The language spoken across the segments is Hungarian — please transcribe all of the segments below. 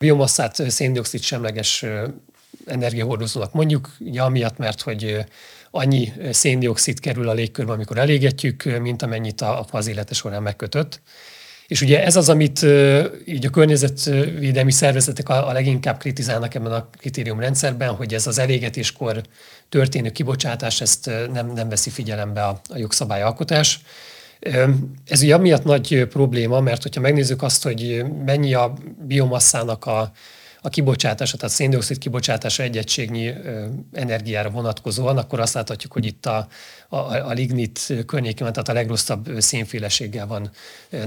biomasszát széndiokszid semleges energiahordozónak mondjuk, ugye amiatt, mert hogy annyi széndiokszid kerül a légkörbe, amikor elégetjük, mint amennyit a, az élete során megkötött. És ugye ez az, amit így a környezetvédelmi szervezetek a, a leginkább kritizálnak ebben a kritériumrendszerben, hogy ez az elégetéskor történő kibocsátás, ezt nem, nem veszi figyelembe a, a jogszabályalkotás. Ez ugye amiatt nagy probléma, mert hogyha megnézzük azt, hogy mennyi a biomasszának a, a kibocsátása, tehát széndiokszid kibocsátása egy egységnyi energiára vonatkozóan, akkor azt láthatjuk, hogy itt a, a, a lignit környékén, tehát a legrosszabb szénféleséggel van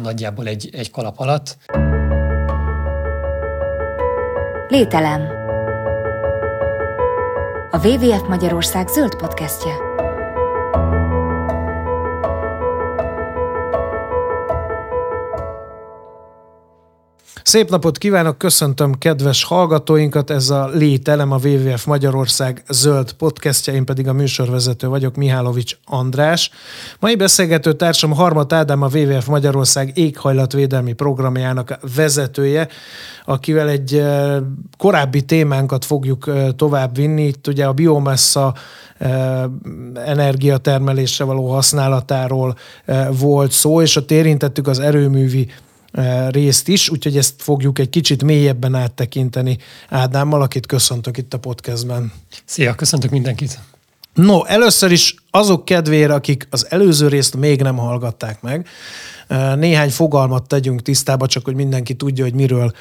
nagyjából egy, egy kalap alatt. Lételem. A WWF Magyarország zöld podcastje. Szép napot kívánok, köszöntöm kedves hallgatóinkat, ez a Lételem, a WWF Magyarország zöld podcastja, én pedig a műsorvezető vagyok, Mihálovics András. Mai beszélgető társam Harmat Ádám, a WWF Magyarország éghajlatvédelmi programjának vezetője, akivel egy eh, korábbi témánkat fogjuk eh, tovább vinni. Itt ugye a biomassa eh, energiatermelésre való használatáról volt szó, és ott érintettük az erőművi részt is, úgyhogy ezt fogjuk egy kicsit mélyebben áttekinteni Ádámmal, akit köszöntök itt a podcastben. Szia, köszöntök mindenkit! No, először is azok kedvére, akik az előző részt még nem hallgatták meg, néhány fogalmat tegyünk tisztába, csak hogy mindenki tudja, hogy miről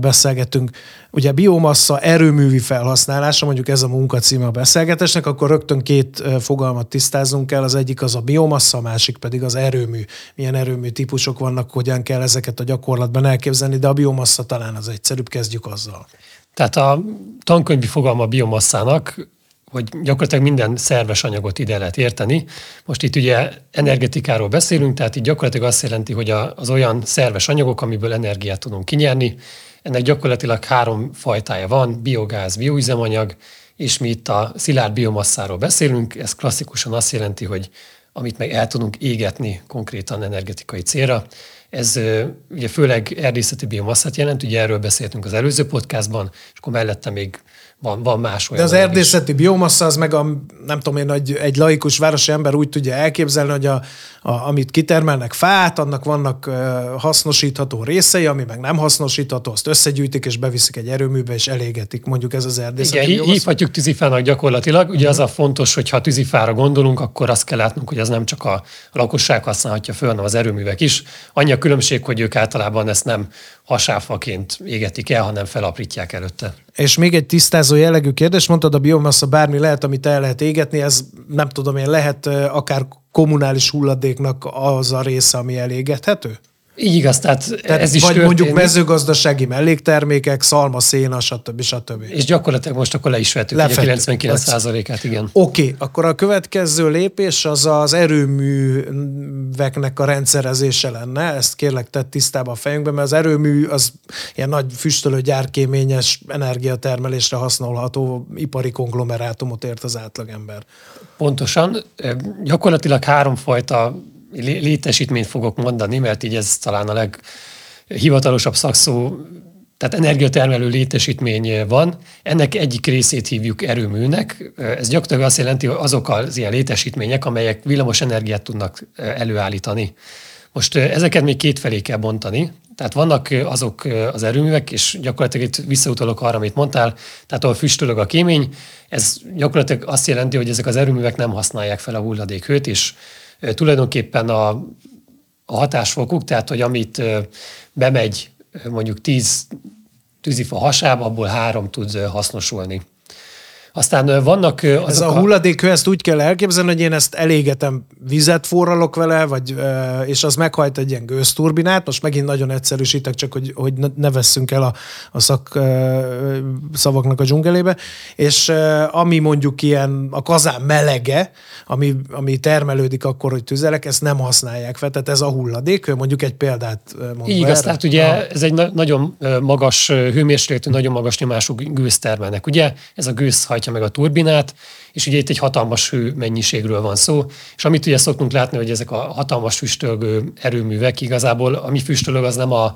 beszélgetünk. Ugye biomassa erőművi felhasználása, mondjuk ez a munkacíme a beszélgetésnek, akkor rögtön két fogalmat tisztázunk kell. Az egyik az a biomassa, a másik pedig az erőmű. Milyen erőmű típusok vannak, hogyan kell ezeket a gyakorlatban elképzelni, de a biomassa talán az egyszerűbb, kezdjük azzal. Tehát a tankönyvi fogalma biomasszának hogy gyakorlatilag minden szerves anyagot ide lehet érteni. Most itt ugye energetikáról beszélünk, tehát itt gyakorlatilag azt jelenti, hogy az olyan szerves anyagok, amiből energiát tudunk kinyerni, ennek gyakorlatilag három fajtája van, biogáz, bioüzemanyag, és mi itt a szilárd biomasszáról beszélünk, ez klasszikusan azt jelenti, hogy amit meg el tudunk égetni konkrétan energetikai célra. Ez ugye főleg erdészeti biomasszát jelent, ugye erről beszéltünk az előző podcastban, és akkor mellette még van, van más olyan. De az erdészeti is. biomassa az meg a, nem tudom én, egy, egy laikus városi ember úgy tudja elképzelni, hogy a, a, amit kitermelnek fát, annak vannak uh, hasznosítható részei, ami meg nem hasznosítható, azt összegyűjtik és beviszik egy erőműbe és elégetik. Mondjuk ez az erdészeti Igen, biomassa. hívhatjuk tűzifának gyakorlatilag. Ugye uh-huh. az a fontos, hogy ha tűzifára gondolunk, akkor azt kell látnunk, hogy az nem csak a, a lakosság használhatja föl, hanem az erőművek is. Annyi a különbség, hogy ők általában ezt nem hasáfaként égetik el, hanem felaprítják előtte. És még egy tisztázó jellegű kérdés, mondtad a biomassa bármi lehet, amit el lehet égetni, ez nem tudom én, lehet akár kommunális hulladéknak az a része, ami elégethető? Így igaz, tehát, tehát ez is Vagy történik. mondjuk mezőgazdasági melléktermékek, szalma, széna, stb. stb. És gyakorlatilag most akkor le is vettük, Lefettük, 99%-át, igen. Oké, okay, akkor a következő lépés az az erőműveknek a rendszerezése lenne, ezt kérlek tett tisztába a fejünkbe, mert az erőmű az ilyen nagy füstölő gyárkéményes energiatermelésre használható ipari konglomerátumot ért az átlagember. Pontosan. Gyakorlatilag háromfajta létesítményt fogok mondani, mert így ez talán a leghivatalosabb szakszó, tehát energiatermelő létesítmény van. Ennek egyik részét hívjuk erőműnek. Ez gyakorlatilag azt jelenti, hogy azok az ilyen létesítmények, amelyek villamos energiát tudnak előállítani. Most ezeket még két felé kell bontani. Tehát vannak azok az erőművek, és gyakorlatilag itt visszautalok arra, amit mondtál, tehát ahol füstölög a kémény, ez gyakorlatilag azt jelenti, hogy ezek az erőművek nem használják fel a hulladékhőt, és tulajdonképpen a, a hatásfokuk, tehát hogy amit bemegy mondjuk 10 tűzifa hasába, abból három tud hasznosulni. Aztán vannak azok Ez a hulladékhő, ezt úgy kell elképzelni, hogy én ezt elégetem, vizet forralok vele, vagy, és az meghajt egy ilyen gőzturbinát. Most megint nagyon egyszerűsítek, csak hogy, hogy ne vesszünk el a, a szak szavaknak a dzsungelébe. És ami mondjuk ilyen a kazán melege, ami, ami termelődik akkor, hogy tüzelek, ezt nem használják fel. Tehát ez a hulladék, mondjuk egy példát mondva Így igaz, tehát ugye ha. ez egy na- nagyon magas hőmérsékletű, nagyon magas nyomású gőz termelnek. Ugye ez a gőz hajtja meg a turbinát, és ugye itt egy hatalmas hő mennyiségről van szó, és amit ugye szoktunk látni, hogy ezek a hatalmas füstölgő erőművek igazából, ami füstölög, az nem a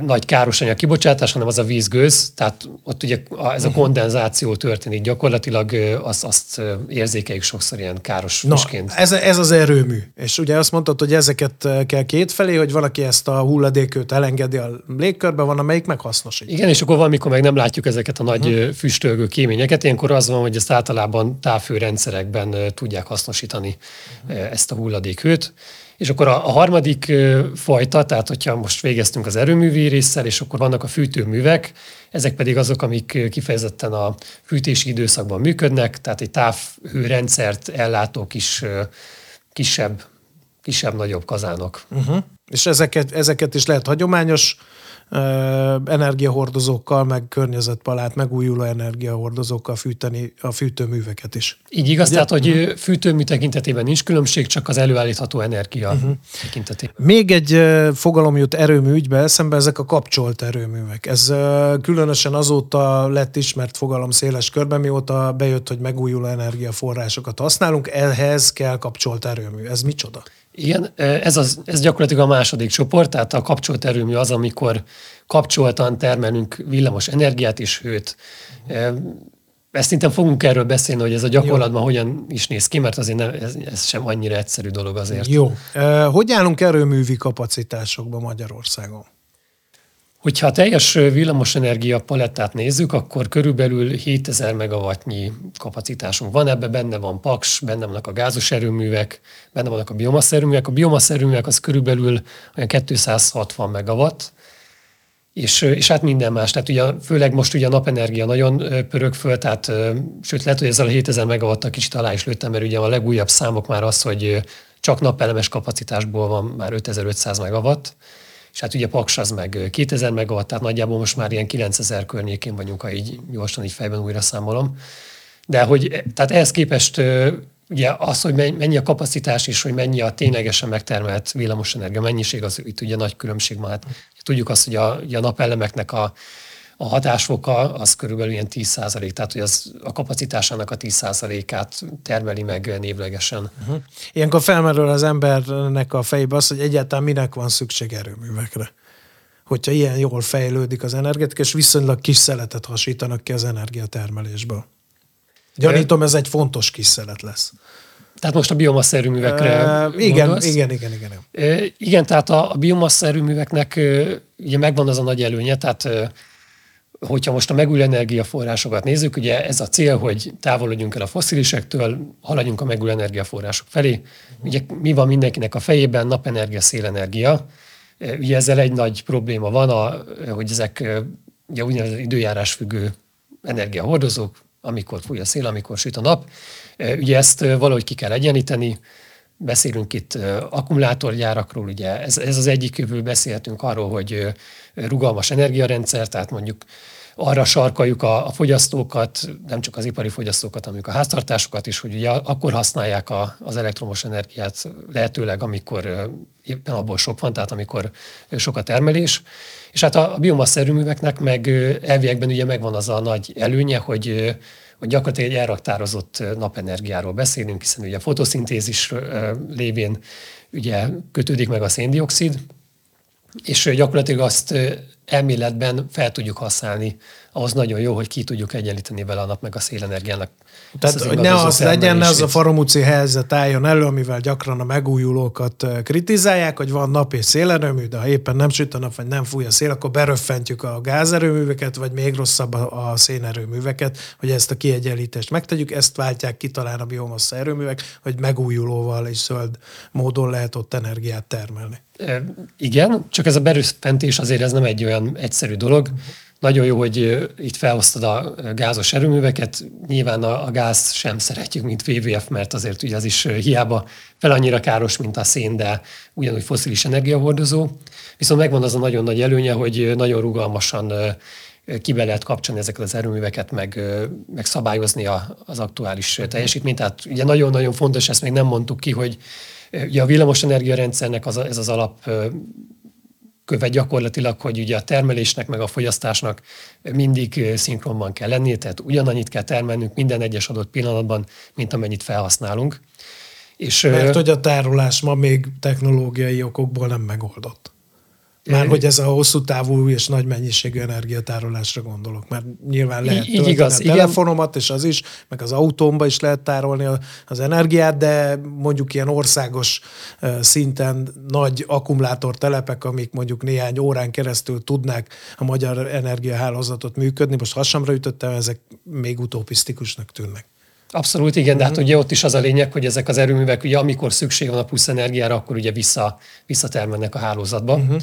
nagy károsanyag kibocsátás, hanem az a vízgőz, tehát ott ugye ez a mhm. kondenzáció történik gyakorlatilag, azt, azt érzékeljük sokszor ilyen káros Na, ez, ez az erőmű. És ugye azt mondtad, hogy ezeket kell kétfelé, hogy valaki ezt a hulladéköt elengedi a légkörbe, van, amelyik meg hasznosít. Igen, és akkor valamikor meg nem látjuk ezeket a nagy uh-huh. füstölgő kéményeket, ilyenkor az van, hogy ezt általában távfőrendszerekben tudják hasznosítani uh-huh. ezt a hulladékhőt. És akkor a, a harmadik fajta, tehát hogyha most végeztünk az erőművi résszel, és akkor vannak a fűtőművek, ezek pedig azok, amik kifejezetten a fűtési időszakban működnek, tehát egy távhőrendszert ellátó kis, kisebb, kisebb-nagyobb kazánok. Uh-huh. És ezeket, ezeket is lehet hagyományos energiahordozókkal, meg környezetpalát, megújuló energiahordozókkal fűteni a fűtőműveket is. Így igaz, Ugye? tehát, hogy uh-huh. fűtőmű tekintetében nincs különbség, csak az előállítható energia uh-huh. tekintetében. Még egy fogalom jut erőmű ügybe eszembe, ezek a kapcsolt erőművek. Ez különösen azóta lett ismert fogalom széles körben, mióta bejött, hogy megújuló energiaforrásokat használunk, ehhez kell kapcsolt erőmű. Ez micsoda? Igen, ez, az, ez gyakorlatilag a második csoport, tehát a kapcsolt erőmű az, amikor kapcsoltan termelünk villamos energiát és hőt. Ezt szerintem fogunk erről beszélni, hogy ez a gyakorlatban Jó. hogyan is néz ki, mert azért nem, ez, ez sem annyira egyszerű dolog azért. Jó. Hogy állunk erőművi kapacitásokban Magyarországon? Hogyha a teljes villamosenergia palettát nézzük, akkor körülbelül 7000 megawattnyi kapacitásunk van. Ebbe benne van Paks, benne vannak a gázos erőművek, benne vannak a biomasz erőművek. A biomasz erőművek az körülbelül olyan 260 megawatt, és, és hát minden más. Tehát ugye, főleg most ugye a napenergia nagyon pörög föl, tehát sőt lehet, hogy ezzel a 7000 megawattal kicsit alá is lőttem, mert ugye a legújabb számok már az, hogy csak napelemes kapacitásból van már 5500 megawatt, és hát ugye Paks az meg 2000 megawatt, tehát nagyjából most már ilyen 9000 környékén vagyunk, ha így gyorsan így fejben újra számolom. De hogy, tehát ehhez képest ugye az, hogy mennyi a kapacitás és hogy mennyi a ténylegesen megtermelt villamosenergia mennyiség, az itt ugye nagy különbség van. Hát, tudjuk azt, hogy a, a napelemeknek a a hatásfoka az körülbelül ilyen 10 százalék, tehát hogy az a kapacitásának a 10 százalékát termeli meg névlegesen. Uh-huh. Ilyenkor felmerül az embernek a fejébe az, hogy egyáltalán minek van szükség erőművekre. Hogyha ilyen jól fejlődik az energetika, és viszonylag kis szeletet hasítanak ki az energiatermelésből. Gyanítom, ez egy fontos kis szelet lesz. Tehát most a biomassz erőművekre uh, igen, igen, igen, igen, igen. Uh, igen, tehát a, a biomassz erőműveknek uh, ugye megvan az a nagy előnye, tehát uh, hogyha most a megújuló energiaforrásokat nézzük, ugye ez a cél, hogy távolodjunk el a foszilisektől, haladjunk a megújuló energiaforrások felé. Ugye mi van mindenkinek a fejében? Napenergia, szélenergia. Ugye ezzel egy nagy probléma van, a, hogy ezek ugye úgynevezett időjárás függő energiahordozók, amikor fúj a szél, amikor süt a nap. Ugye ezt valahogy ki kell egyenlíteni, beszélünk itt akkumulátorgyárakról, ugye ez, ez az egyik kívül beszélhetünk arról, hogy rugalmas energiarendszer, tehát mondjuk arra sarkaljuk a, a fogyasztókat, nem csak az ipari fogyasztókat, hanem a háztartásokat is, hogy ugye akkor használják a, az elektromos energiát lehetőleg, amikor éppen abból sok van, tehát amikor sok a termelés. És hát a, a biomassz erőműveknek meg elviekben ugye megvan az a nagy előnye, hogy hogy gyakorlatilag egy elraktározott napenergiáról beszélünk, hiszen ugye a fotoszintézis lévén ugye kötődik meg a széndiokszid, és gyakorlatilag azt elméletben fel tudjuk használni, ahhoz nagyon jó, hogy ki tudjuk egyenlíteni vele a nap meg a szélenergiának. Tehát, az hogy ne az legyen, ne az a faramúci helyzet álljon elő, amivel gyakran a megújulókat kritizálják, hogy van nap és szélerőmű, de ha éppen nem süt a nap, vagy nem fúj a szél, akkor beröffentjük a gázerőműveket, vagy még rosszabb a, a szénerőműveket, hogy ezt a kiegyenlítést megtegyük. Ezt váltják ki talán a biomassa erőművek, hogy megújulóval és zöld módon lehet ott energiát termelni. Igen, csak ez a beröffentés azért ez nem egy olyan egyszerű dolog. Nagyon jó, hogy itt felhoztad a gázos erőműveket. Nyilván a, a gáz sem szeretjük, mint WWF, mert azért ugye az is hiába fel annyira káros, mint a szén, de ugyanúgy foszilis energiahordozó. Viszont megvan az a nagyon nagy előnye, hogy nagyon rugalmasan kibe lehet kapcsolni ezeket az erőműveket, meg, meg szabályozni a, az aktuális teljesítményt. Tehát ugye nagyon-nagyon fontos, ezt még nem mondtuk ki, hogy ugye a villamosenergia rendszernek az, ez az alap köve gyakorlatilag, hogy ugye a termelésnek meg a fogyasztásnak mindig szinkronban kell lennie, tehát ugyanannyit kell termelnünk minden egyes adott pillanatban, mint amennyit felhasználunk. És, Mert hogy a tárolás ma még technológiai okokból nem megoldott. Már hogy ez a hosszú távú és nagy mennyiségű energiatárolásra gondolok, mert nyilván lehet így, igaz, a telefonomat, és az is, meg az autómba is lehet tárolni az energiát, de mondjuk ilyen országos szinten nagy akkumulátortelepek, amik mondjuk néhány órán keresztül tudnák a magyar energiahálózatot működni, most hasamra ütöttem, ezek még utopisztikusnak tűnnek. Abszolút igen, de hát mhm. ugye ott is az a lényeg, hogy ezek az erőművek, ugye amikor szükség van a plusz energiára, akkor ugye vissza, visszatermelnek a hálózatba. Uh-huh.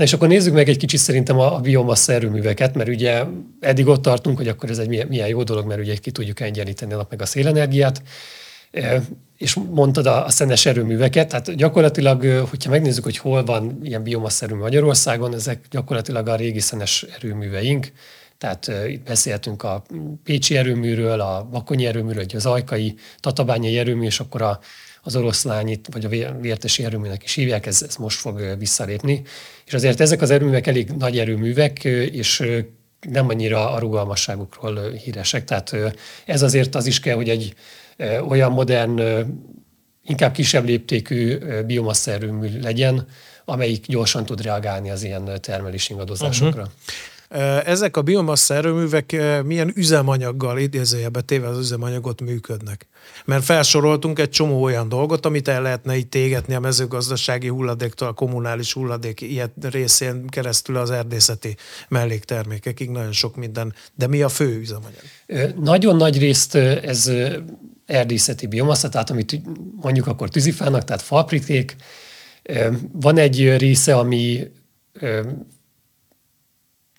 Na és akkor nézzük meg egy kicsit szerintem a, a biomassa erőműveket, mert ugye eddig ott tartunk, hogy akkor ez egy milyen, milyen jó dolog, mert ugye ki tudjuk egyenlíteni nap meg a szélenergiát. E, és mondtad a, a szenes erőműveket, tehát gyakorlatilag, hogyha megnézzük, hogy hol van ilyen biomassa erőmű Magyarországon, ezek gyakorlatilag a régi szenes erőműveink, tehát itt beszéltünk a Pécsi erőműről, a Bakonyi erőműről, az Ajkai, Tatabányai erőmű, és akkor a, az oroszlányit, vagy a vértesi erőműnek is hívják, ez, ez most fog visszalépni. És azért ezek az erőművek elég nagy erőművek, és nem annyira a rugalmasságukról híresek. Tehát ez azért az is kell, hogy egy olyan modern, inkább kisebb léptékű biomassa erőmű legyen, amelyik gyorsan tud reagálni az ilyen termelési ingadozásokra. Uh-huh. Ezek a biomassa erőművek milyen üzemanyaggal, idézőjelbe téve az üzemanyagot működnek? Mert felsoroltunk egy csomó olyan dolgot, amit el lehetne itt égetni a mezőgazdasági hulladéktól, a kommunális hulladék ilyen részén keresztül az erdészeti melléktermékekig, nagyon sok minden. De mi a fő üzemanyag? Nagyon nagy részt ez erdészeti biomassa, tehát amit mondjuk akkor tűzifának, tehát falpriték. Van egy része, ami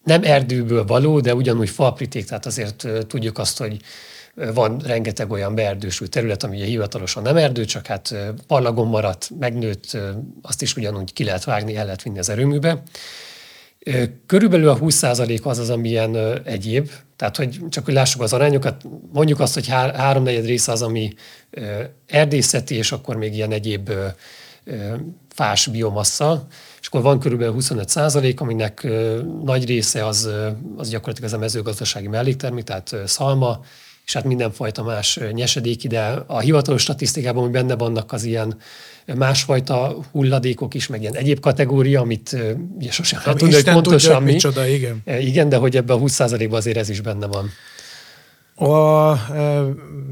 nem erdőből való, de ugyanúgy falpriték, tehát azért tudjuk azt, hogy van rengeteg olyan beerdősült terület, ami ugye hivatalosan nem erdő, csak hát parlagon maradt, megnőtt, azt is ugyanúgy ki lehet vágni, el lehet vinni az erőműbe. Körülbelül a 20% az az, amilyen egyéb, tehát hogy csak hogy lássuk az arányokat, mondjuk azt, hogy há- háromnegyed része az, ami erdészeti, és akkor még ilyen egyéb fás biomassa, és akkor van körülbelül 25 százalék, aminek nagy része az, az gyakorlatilag ez a mezőgazdasági melléktermék, tehát szalma, és hát mindenfajta más nyesedék ide. A hivatalos statisztikában, hogy benne vannak az ilyen másfajta hulladékok is, meg ilyen egyéb kategória, amit ugye sosem lehet tudni, hogy pontosan tudja, mi. Micsoda, igen. Igen, de hogy ebben a 20%-ban azért ez is benne van. A e,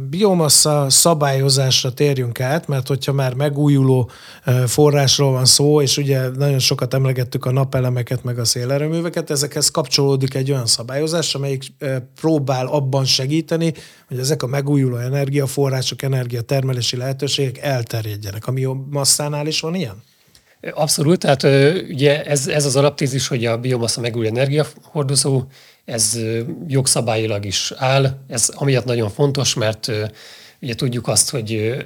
biomassa szabályozásra térjünk át, mert hogyha már megújuló e, forrásról van szó, és ugye nagyon sokat emlegettük a napelemeket, meg a szélerőműveket, ezekhez kapcsolódik egy olyan szabályozás, amelyik e, próbál abban segíteni, hogy ezek a megújuló energiaforrások, energiatermelési lehetőségek elterjedjenek. A biomasszánál is van ilyen? Abszolút, tehát ugye ez, ez az alaptézis, hogy a biomassa megújuló energiahordozó, ez jogszabályilag is áll. Ez amiatt nagyon fontos, mert ugye tudjuk azt, hogy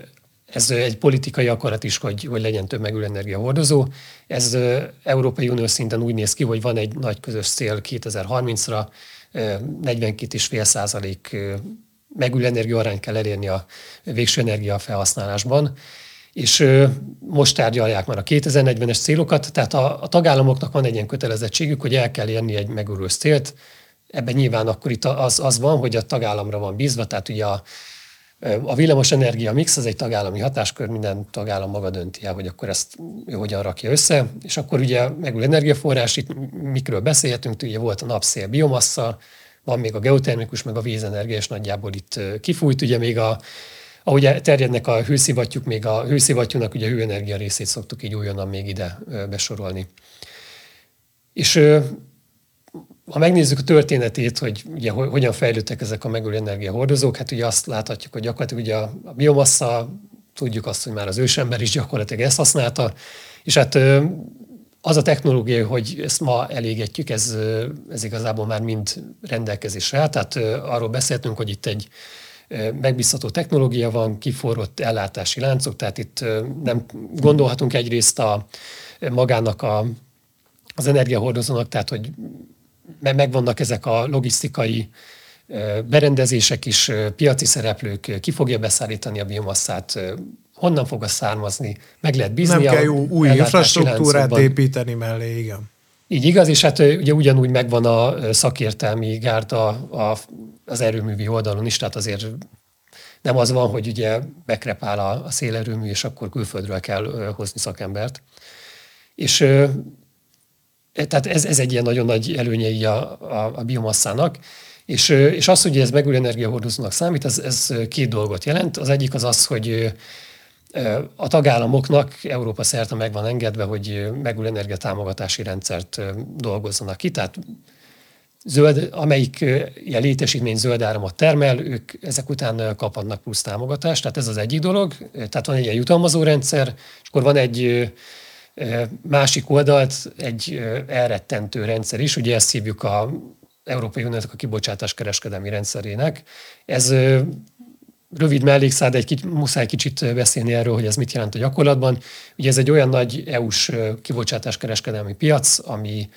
ez egy politikai akarat is, hogy, hogy legyen több megújuló energiahordozó. Ez Európai Unió szinten úgy néz ki, hogy van egy nagy közös cél 2030-ra, 42,5 százalék megújuló energia arányt kell elérni a végső energia felhasználásban és most tárgyalják már a 2040-es célokat, tehát a, a tagállamoknak van egy ilyen kötelezettségük, hogy el kell érni egy megújuló célt. Ebben nyilván akkor itt az, az van, hogy a tagállamra van bízva, tehát ugye a, a villamos energia mix az egy tagállami hatáskör, minden tagállam maga dönti el, hogy akkor ezt ő hogyan rakja össze, és akkor ugye megújuló energiaforrás, itt mikről beszélhetünk, ugye volt a napszél biomassa, van még a geotermikus, meg a vízenergia, és nagyjából itt kifújt, ugye még a ahogy terjednek a hőszivattyúk, még a hőszivattyúnak ugye a hőenergia részét szoktuk így újonnan még ide besorolni. És ha megnézzük a történetét, hogy ugye hogyan fejlődtek ezek a megújuló energiahordozók, hát ugye azt láthatjuk, hogy gyakorlatilag ugye a biomassa, tudjuk azt, hogy már az ősember is gyakorlatilag ezt használta, és hát az a technológia, hogy ezt ma elégetjük, ez, ez igazából már mind rendelkezésre áll. Tehát arról beszéltünk, hogy itt egy megbízható technológia van, kiforrott ellátási láncok, tehát itt nem gondolhatunk egyrészt a magának a, az energiahordozónak, tehát hogy megvannak ezek a logisztikai berendezések is, piaci szereplők, ki fogja beszállítani a biomasszát, honnan fog az származni, meg lehet bízni. Nem kell jó új infrastruktúrát láncokban. építeni mellé, igen. Így igaz, és hát ugye ugyanúgy megvan a szakértelmi gárda a, az erőművi oldalon is, tehát azért nem az van, hogy ugye bekrepál a, a szélerőmű, és akkor külföldről kell hozni szakembert. És tehát ez, ez egy ilyen nagyon nagy előnye a, a, a biomasszának. És, és az, hogy ez megújuló energiahordozónak számít, ez, ez két dolgot jelent. Az egyik az az, hogy a tagállamoknak Európa szerte meg van engedve, hogy megújuló energiatámogatási rendszert dolgozzanak ki, tehát zöld, amelyik ilyen létesítmény zöld áramot termel, ők ezek után kaphatnak plusz támogatást. Tehát ez az egyik dolog. Tehát van egy ilyen jutalmazó rendszer, és akkor van egy másik oldalt egy elrettentő rendszer is, ugye ezt hívjuk a Európai Uniónak a kibocsátás kereskedelmi rendszerének. Ez rövid mellékszád, egy kicsit, muszáj kicsit beszélni erről, hogy ez mit jelent a gyakorlatban. Ugye ez egy olyan nagy EU-s kibocsátás kereskedelmi piac, ami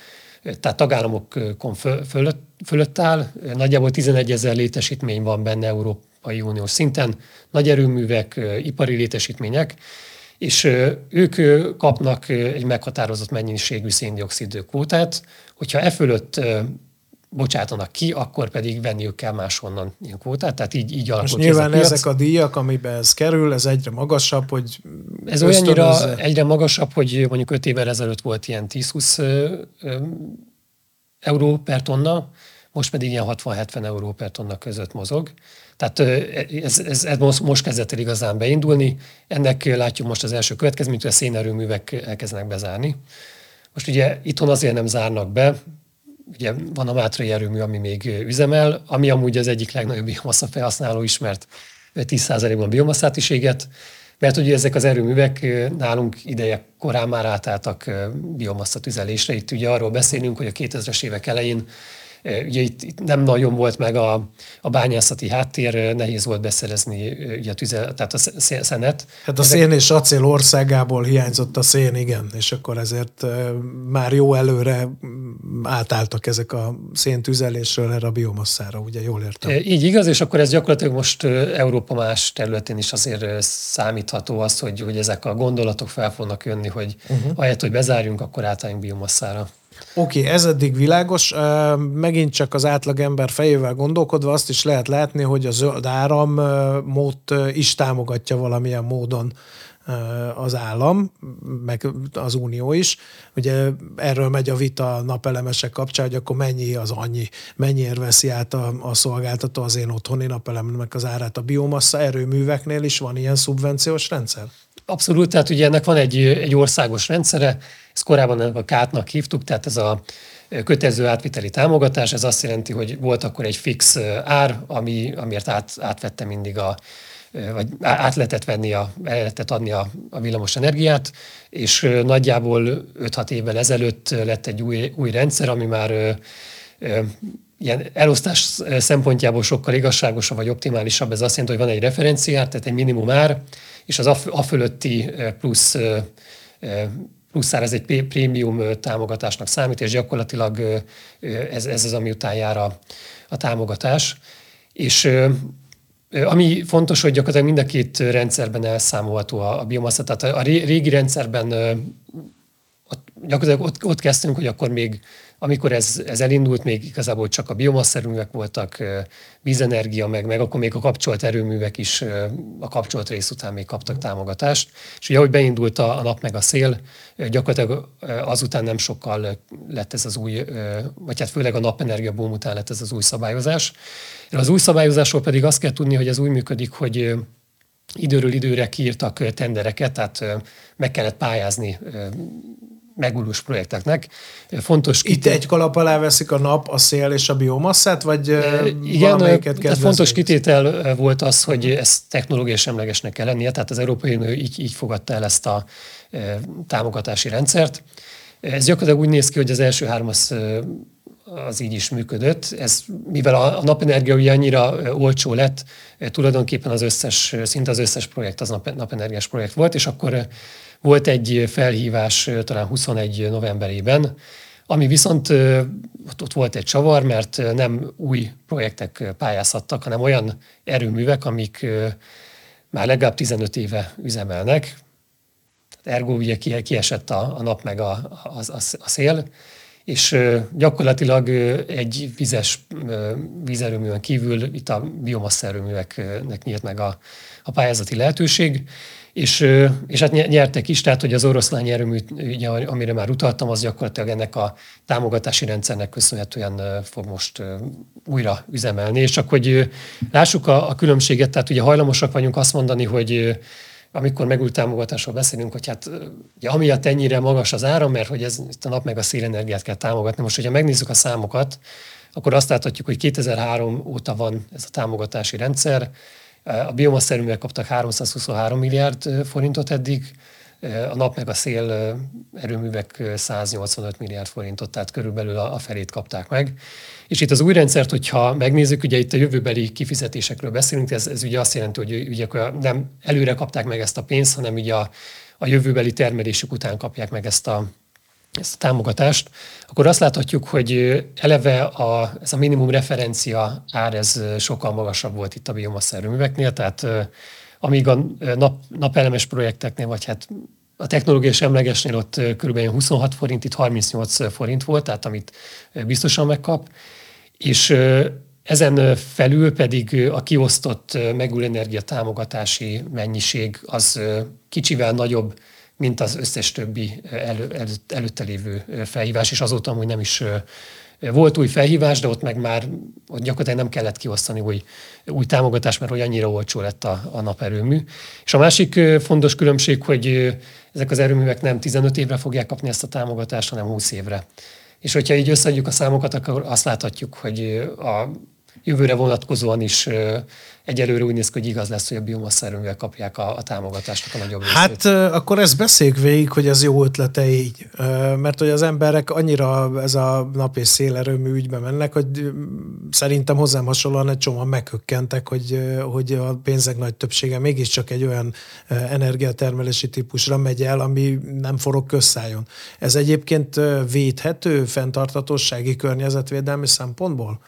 tehát tagállamokon fölött, fölött áll. Nagyjából 11 ezer létesítmény van benne Európai Uniós szinten, nagy erőművek, ipari létesítmények, és ők kapnak egy meghatározott mennyiségű széndiokszid kvótát, hogyha e fölött bocsátanak ki, akkor pedig venniük kell máshonnan ilyen kvótát, tehát így, így alakul Most nyilván ez a ezek a díjak, amiben ez kerül, ez egyre magasabb, hogy Ez olyannyira egyre magasabb, hogy mondjuk 5 évvel ezelőtt volt ilyen 10-20 euró per tonna, most pedig ilyen 60-70 euró per tonna között mozog. Tehát ez, ez, ez most, most kezdett el igazán beindulni. Ennek látjuk most az első következményt, hogy a szénerőművek elkezdenek bezárni. Most ugye itthon azért nem zárnak be, ugye van a Mátrai erőmű, ami még üzemel, ami amúgy az egyik legnagyobb biomassa felhasználó is, mert 10%-ban biomasszát is éget, mert ugye ezek az erőművek nálunk ideje korán már átálltak biomassa tüzelésre. Itt ugye arról beszélünk, hogy a 2000-es évek elején Ugye itt, itt nem nagyon volt meg a, a bányászati háttér, nehéz volt beszerezni ugye a tüze, tehát a szenet. Hát a Ezek... szén és acél országából hiányzott a szén, igen, és akkor ezért már jó előre átálltak ezek a széntüzelésről erre a biomasszára, ugye jól értem? Így igaz, és akkor ez gyakorlatilag most Európa más területén is azért számítható az, hogy, hogy ezek a gondolatok fel fognak jönni, hogy uh-huh. ahelyett, hogy bezárjunk, akkor átálljunk biomasszára. Oké, okay, ez eddig világos. Megint csak az átlagember fejével gondolkodva azt is lehet látni, hogy a zöld áramot is támogatja valamilyen módon az állam, meg az unió is. Ugye erről megy a vita napelemesek kapcsán, hogy akkor mennyi az annyi, mennyiért veszi át a, a szolgáltató az én otthoni napelemnek az árát a biomassa erőműveknél is van ilyen szubvenciós rendszer? Abszolút, tehát ugye ennek van egy, egy országos rendszere, ezt korábban a kátnak hívtuk, tehát ez a kötelező átviteli támogatás, ez azt jelenti, hogy volt akkor egy fix ár, ami, amiért át, átvette mindig a, vagy át lehetett venni, a, lehetett adni a, a villamos energiát, és nagyjából 5-6 évvel ezelőtt lett egy új, új rendszer, ami már ilyen elosztás szempontjából sokkal igazságosabb vagy optimálisabb. Ez azt jelenti, hogy van egy referenciár, tehát egy minimum ár, és az a, fölötti plusz plusz ez egy prémium támogatásnak számít, és gyakorlatilag ez, ez az, ami után jár a, a támogatás. És ami fontos, hogy gyakorlatilag mind a két rendszerben elszámolható a, a biomassa. Tehát a régi rendszerben ott, gyakorlatilag ott, ott kezdtünk, hogy akkor még amikor ez, ez elindult, még igazából csak a biomasszerűművek voltak, vízenergia, meg, meg akkor még a kapcsolt erőművek is a kapcsolt rész után még kaptak támogatást. És ugye, ahogy beindult a, a nap meg a szél, gyakorlatilag azután nem sokkal lett ez az új, vagy hát főleg a napenergia boom után lett ez az új szabályozás. Az új szabályozásról pedig azt kell tudni, hogy ez úgy működik, hogy időről időre kiírtak tendereket, tehát meg kellett pályázni megújulós projekteknek. Fontos Itt kitét... egy kalap alá veszik a nap, a szél és a biomasszát, vagy Igen, tehát fontos kitétel volt az, hogy ez technológiai semlegesnek kell lennie, tehát az Európai Unió így, így fogadta el ezt a támogatási rendszert. Ez gyakorlatilag úgy néz ki, hogy az első három az, az így is működött. Ez, mivel a, a napenergia ugye annyira olcsó lett, tulajdonképpen az összes, szinte az összes projekt az nap, napenergiás projekt volt, és akkor volt egy felhívás talán 21 novemberében, ami viszont ott, ott volt egy csavar, mert nem új projektek pályázhattak, hanem olyan erőművek, amik már legalább 15 éve üzemelnek. Ergo ugye kiesett a, a nap meg a, a, a, a szél, és gyakorlatilag egy vizes vízerőműen kívül itt a biomasszerőműveknek nyílt meg a, a pályázati lehetőség, és, és hát nyertek is, tehát hogy az oroszlány erőmű, ugye, amire már utaltam, az gyakorlatilag ennek a támogatási rendszernek köszönhetően fog most újra üzemelni. És csak hogy lássuk a, a különbséget, tehát ugye hajlamosak vagyunk azt mondani, hogy amikor megújult támogatásról beszélünk, hogy hát ugye, amiatt ennyire magas az áram, mert hogy ez a nap meg a szélenergiát kell támogatni. Most, hogyha megnézzük a számokat, akkor azt láthatjuk, hogy 2003 óta van ez a támogatási rendszer. A biomasszerűművek kaptak 323 milliárd forintot eddig, a nap meg a szél erőművek 185 milliárd forintot, tehát körülbelül a felét kapták meg. És itt az új rendszert, hogyha megnézzük, ugye itt a jövőbeli kifizetésekről beszélünk, ez, ez ugye azt jelenti, hogy ugye nem előre kapták meg ezt a pénzt, hanem ugye a, a jövőbeli termelésük után kapják meg ezt a, ezt a támogatást, akkor azt láthatjuk, hogy eleve a, ez a minimum referencia ár ez sokkal magasabb volt itt a biomassa erőműveknél, tehát amíg a nap, napelemes projekteknél, vagy hát a technológiai semlegesnél ott kb. 26 forint, itt 38 forint volt, tehát amit biztosan megkap, és ezen felül pedig a kiosztott megújuló energia támogatási mennyiség az kicsivel nagyobb, mint az összes többi elő, előtt, előtte lévő felhívás, és azóta hogy nem is volt új felhívás, de ott meg már ott gyakorlatilag nem kellett kiosztani új, új támogatást, mert hogy annyira olcsó lett a, a naperőmű. És a másik fontos különbség, hogy ezek az erőművek nem 15 évre fogják kapni ezt a támogatást, hanem 20 évre. És hogyha így összeadjuk a számokat, akkor azt láthatjuk, hogy a jövőre vonatkozóan is egyelőre úgy néz ki, hogy igaz lesz, hogy a biomassa erőművel kapják a, a támogatásnak a nagyobb részét. Hát akkor ezt beszéljük végig, hogy ez jó ötlete így. Mert hogy az emberek annyira ez a nap és szélerőmű ügybe mennek, hogy szerintem hozzám hasonlóan egy csomóan meghökkentek, hogy, hogy a pénzek nagy többsége mégiscsak egy olyan energiatermelési típusra megy el, ami nem forog közszájon. Ez egyébként védhető fenntartatósági környezetvédelmi szempontból?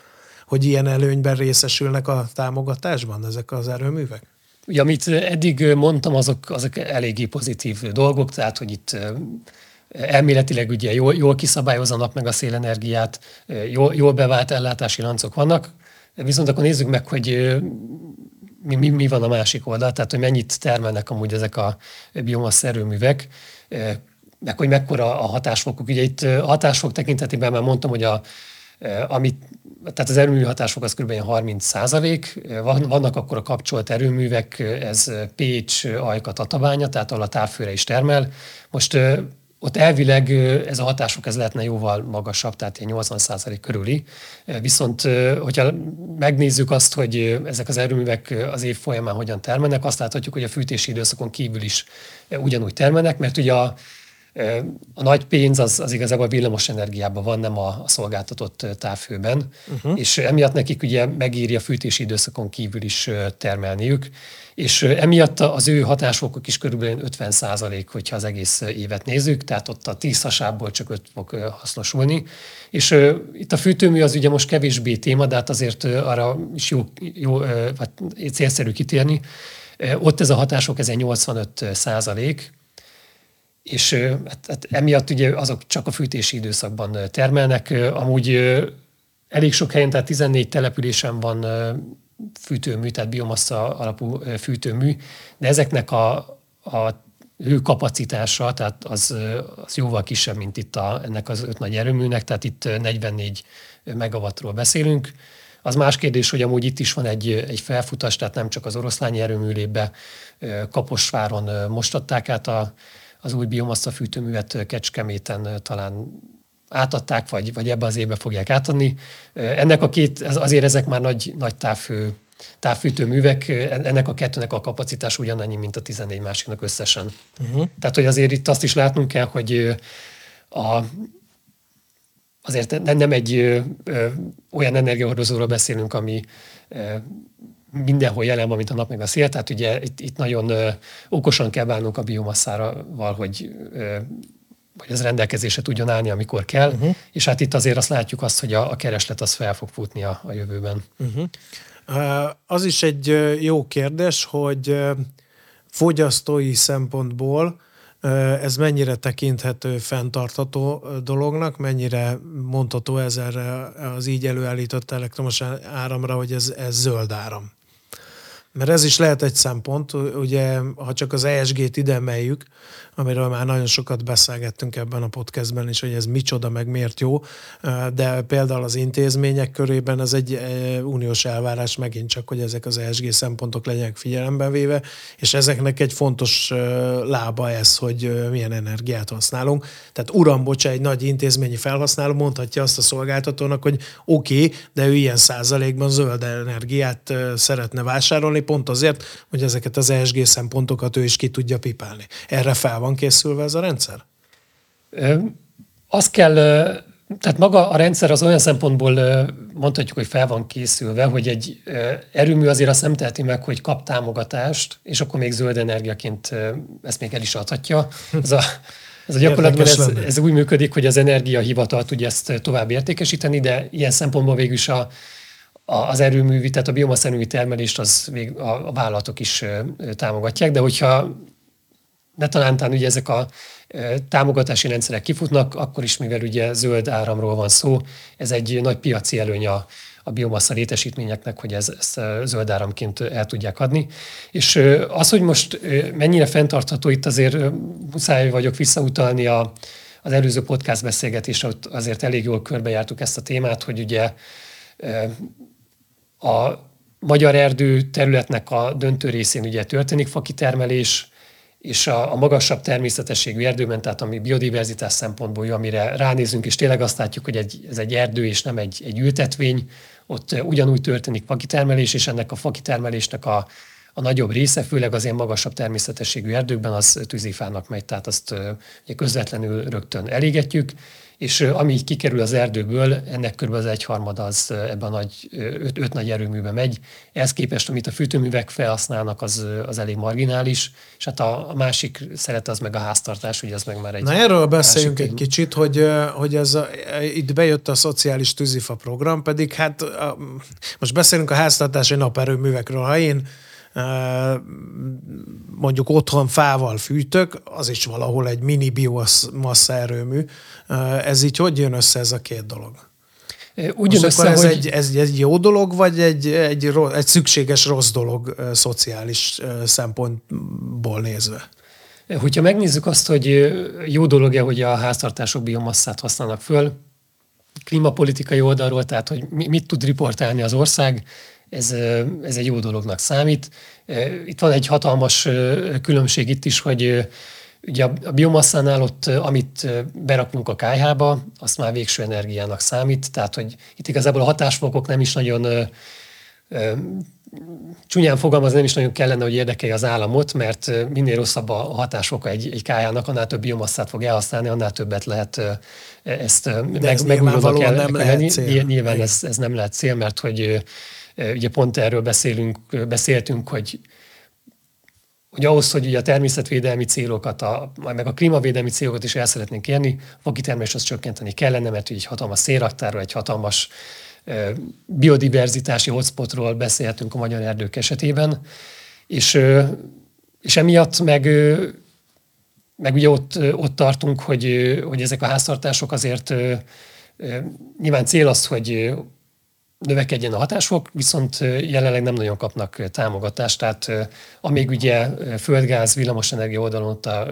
Hogy ilyen előnyben részesülnek a támogatásban ezek az erőművek? Ugye, amit eddig mondtam, azok, azok eléggé pozitív dolgok, tehát, hogy itt elméletileg ugye jól, jól kiszabályozanak meg a szélenergiát, jól, jól bevált ellátási láncok vannak, viszont akkor nézzük meg, hogy mi, mi, mi van a másik oldal, tehát hogy mennyit termelnek amúgy ezek a biomasz erőművek, meg hogy mekkora a hatásfokuk. Ugye itt hatásfok tekintetében már mondtam, hogy a, amit tehát az erőmű hatásfok az kb. 30 százalék. Vannak akkor a kapcsolt erőművek, ez Pécs, Ajka, Tatabánya, tehát ahol a távfőre is termel. Most ott elvileg ez a hatások ez lehetne jóval magasabb, tehát ilyen 80 százalék körüli. Viszont, hogyha megnézzük azt, hogy ezek az erőművek az év folyamán hogyan termelnek, azt láthatjuk, hogy a fűtési időszakon kívül is ugyanúgy termelnek, mert ugye a a nagy pénz az, az igazából villamos energiában van, nem a, a szolgáltatott távhőben, uh-huh. és emiatt nekik ugye megéri a fűtési időszakon kívül is termelniük, és emiatt az ő hatásfokok is körülbelül 50 százalék, hogyha az egész évet nézzük, tehát ott a 10 hasából csak 5 fog hasznosulni. És uh, itt a fűtőmű az ugye most kevésbé téma, de hát azért arra is jó, jó vagy célszerű kitérni. Ott ez a hatások, ez egy 85 százalék, és hát, hát emiatt ugye azok csak a fűtési időszakban termelnek. Amúgy elég sok helyen, tehát 14 településen van fűtőmű, tehát biomassa alapú fűtőmű, de ezeknek a, a hőkapacitása, tehát az, az jóval kisebb, mint itt a, ennek az öt nagy erőműnek, tehát itt 44 megawattról beszélünk. Az más kérdés, hogy amúgy itt is van egy, egy felfutás, tehát nem csak az oroszlányi erőműlébe, Kaposváron most át a, az új biomassa fűtőművet Kecskeméten talán átadták, vagy, vagy ebbe az évbe fogják átadni. Ennek a két, azért ezek már nagy, nagy távfő, távfűtőművek, ennek a kettőnek a kapacitás ugyanannyi, mint a 14 másiknak összesen. Uh-huh. Tehát, hogy azért itt azt is látnunk kell, hogy a, azért nem egy ö, ö, olyan energiahordozóról beszélünk, ami ö, mindenhol jelen van, mint a nap meg a szél, tehát ugye itt, itt nagyon ö, okosan kell bánnunk a biomasszával, hogy ö, hogy ez rendelkezésre tudjon állni, amikor kell, uh-huh. és hát itt azért azt látjuk azt, hogy a, a kereslet az fel fog futni a, a jövőben. Uh-huh. Uh, az is egy jó kérdés, hogy fogyasztói szempontból ez mennyire tekinthető fenntartható dolognak, mennyire mondható ez erre az így előállított elektromos áramra, hogy ez, ez zöld áram? Mert ez is lehet egy szempont, ugye, ha csak az ESG-t ide emeljük, amiről már nagyon sokat beszélgettünk ebben a podcastben is, hogy ez micsoda, meg miért jó, de például az intézmények körében ez egy uniós elvárás megint csak, hogy ezek az ESG szempontok legyenek figyelembe véve, és ezeknek egy fontos lába ez, hogy milyen energiát használunk. Tehát uram, bocsa, egy nagy intézményi felhasználó mondhatja azt a szolgáltatónak, hogy oké, okay, de ő ilyen százalékban zöld energiát szeretne vásárolni, pont azért, hogy ezeket az ESG szempontokat ő is ki tudja pipálni. Erre fel van készülve ez a rendszer? Azt kell, tehát maga a rendszer az olyan szempontból mondhatjuk, hogy fel van készülve, hogy egy erőmű azért azt nem teheti meg, hogy kap támogatást, és akkor még zöld energiaként ezt még el is adhatja. Ez a, ez a gyakorlatban ez, ez úgy működik, hogy az energiahivatal tudja ezt tovább értékesíteni, de ilyen szempontból végül is a, az erőművi, tehát a biomaszerűmű termelést az a, a vállalatok is támogatják, de hogyha ne talántán ugye ezek a támogatási rendszerek kifutnak, akkor is, mivel ugye zöld áramról van szó, ez egy nagy piaci előny a, a biomassa létesítményeknek, hogy ez, ezt zöld áramként el tudják adni. És az, hogy most mennyire fenntartható, itt azért muszáj vagyok visszautalni a, az előző podcast beszélgetésre, ott azért elég jól körbejártuk ezt a témát, hogy ugye a magyar erdő területnek a döntő részén ugye történik fakitermelés, és a, a magasabb természetességű erdőben, tehát ami biodiverzitás szempontból jó, amire ránézünk, és tényleg azt látjuk, hogy egy, ez egy erdő és nem egy, egy ültetvény, ott ugyanúgy történik fakitermelés, és ennek a fakitermelésnek a, a nagyobb része, főleg az ilyen magasabb természetességű erdőkben, az tűzifának megy, tehát azt ugye közvetlenül rögtön elégetjük, és ami így kikerül az erdőből, ennek kb. az egyharmada az ebben a nagy, öt, öt nagy erőműbe megy. Ehhez képest, amit a fűtőművek felhasználnak, az, az elég marginális, és hát a, a másik szeret az meg a háztartás, ugye az meg már egy... Na erről beszéljünk egy kicsit, hogy, hogy ez a, itt bejött a szociális tűzifa program, pedig hát a, most beszélünk a háztartási naperőművekről. Ha én mondjuk otthon fával fűtök, az is valahol egy mini biomassa erőmű. Ez így hogy jön össze ez a két dolog? Ugyan össze, ez, hogy... egy, ez egy jó dolog, vagy egy, egy, egy szükséges rossz dolog szociális szempontból nézve? Hogyha megnézzük azt, hogy jó dolog-e, hogy a háztartások biomasszát használnak föl, klímapolitikai oldalról, tehát hogy mit tud riportálni az ország, ez, ez egy jó dolognak számít. Itt van egy hatalmas különbség itt is, hogy ugye a biomasszánál ott, amit berakunk a kájhába, azt már végső energiának számít, tehát hogy itt igazából a hatásfokok nem is nagyon csúnyán fogalmaz, nem is nagyon kellene, hogy érdekelje az államot, mert minél rosszabb a hatásfoka egy, egy kájának, annál több biomasszát fog elhasználni, annál többet lehet ezt meg, megújulónak el, nem lehet cél. Nyilván ez, ez nem lehet cél, mert hogy Ugye pont erről beszélünk, beszéltünk, hogy hogy ahhoz, hogy ugye a természetvédelmi célokat, a, meg a klímavédelmi célokat is el szeretnénk érni, a kitermelés az csökkenteni kellene, mert egy hatalmas szélraktárról, egy hatalmas biodiverzitási hotspotról beszélhetünk a magyar erdők esetében, és, és emiatt meg, meg ugye ott, ott tartunk, hogy, hogy ezek a háztartások azért nyilván cél az, hogy növekedjen a hatásfok, viszont jelenleg nem nagyon kapnak támogatást, tehát amíg ugye földgáz, villamosenergia oldalon ott a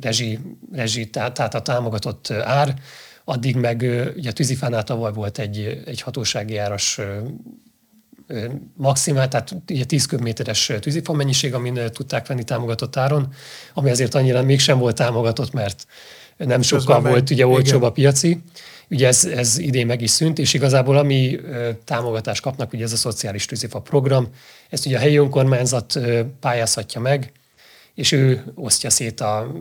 rezsi, rezsi tehát a támogatott ár, addig meg ugye a tűzifánál tavaly volt egy, egy hatósági áras maximál, tehát ugye 10 köbméteres tűzifa mennyiség, amin tudták venni támogatott áron, ami azért annyira mégsem volt támogatott, mert nem sokkal volt ugye olcsóbb a piaci. Ugye ez, ez idén meg is szűnt, és igazából ami támogatást kapnak, ugye ez a szociális tűzifa program, ezt ugye a helyi önkormányzat pályázhatja meg, és ő osztja szét a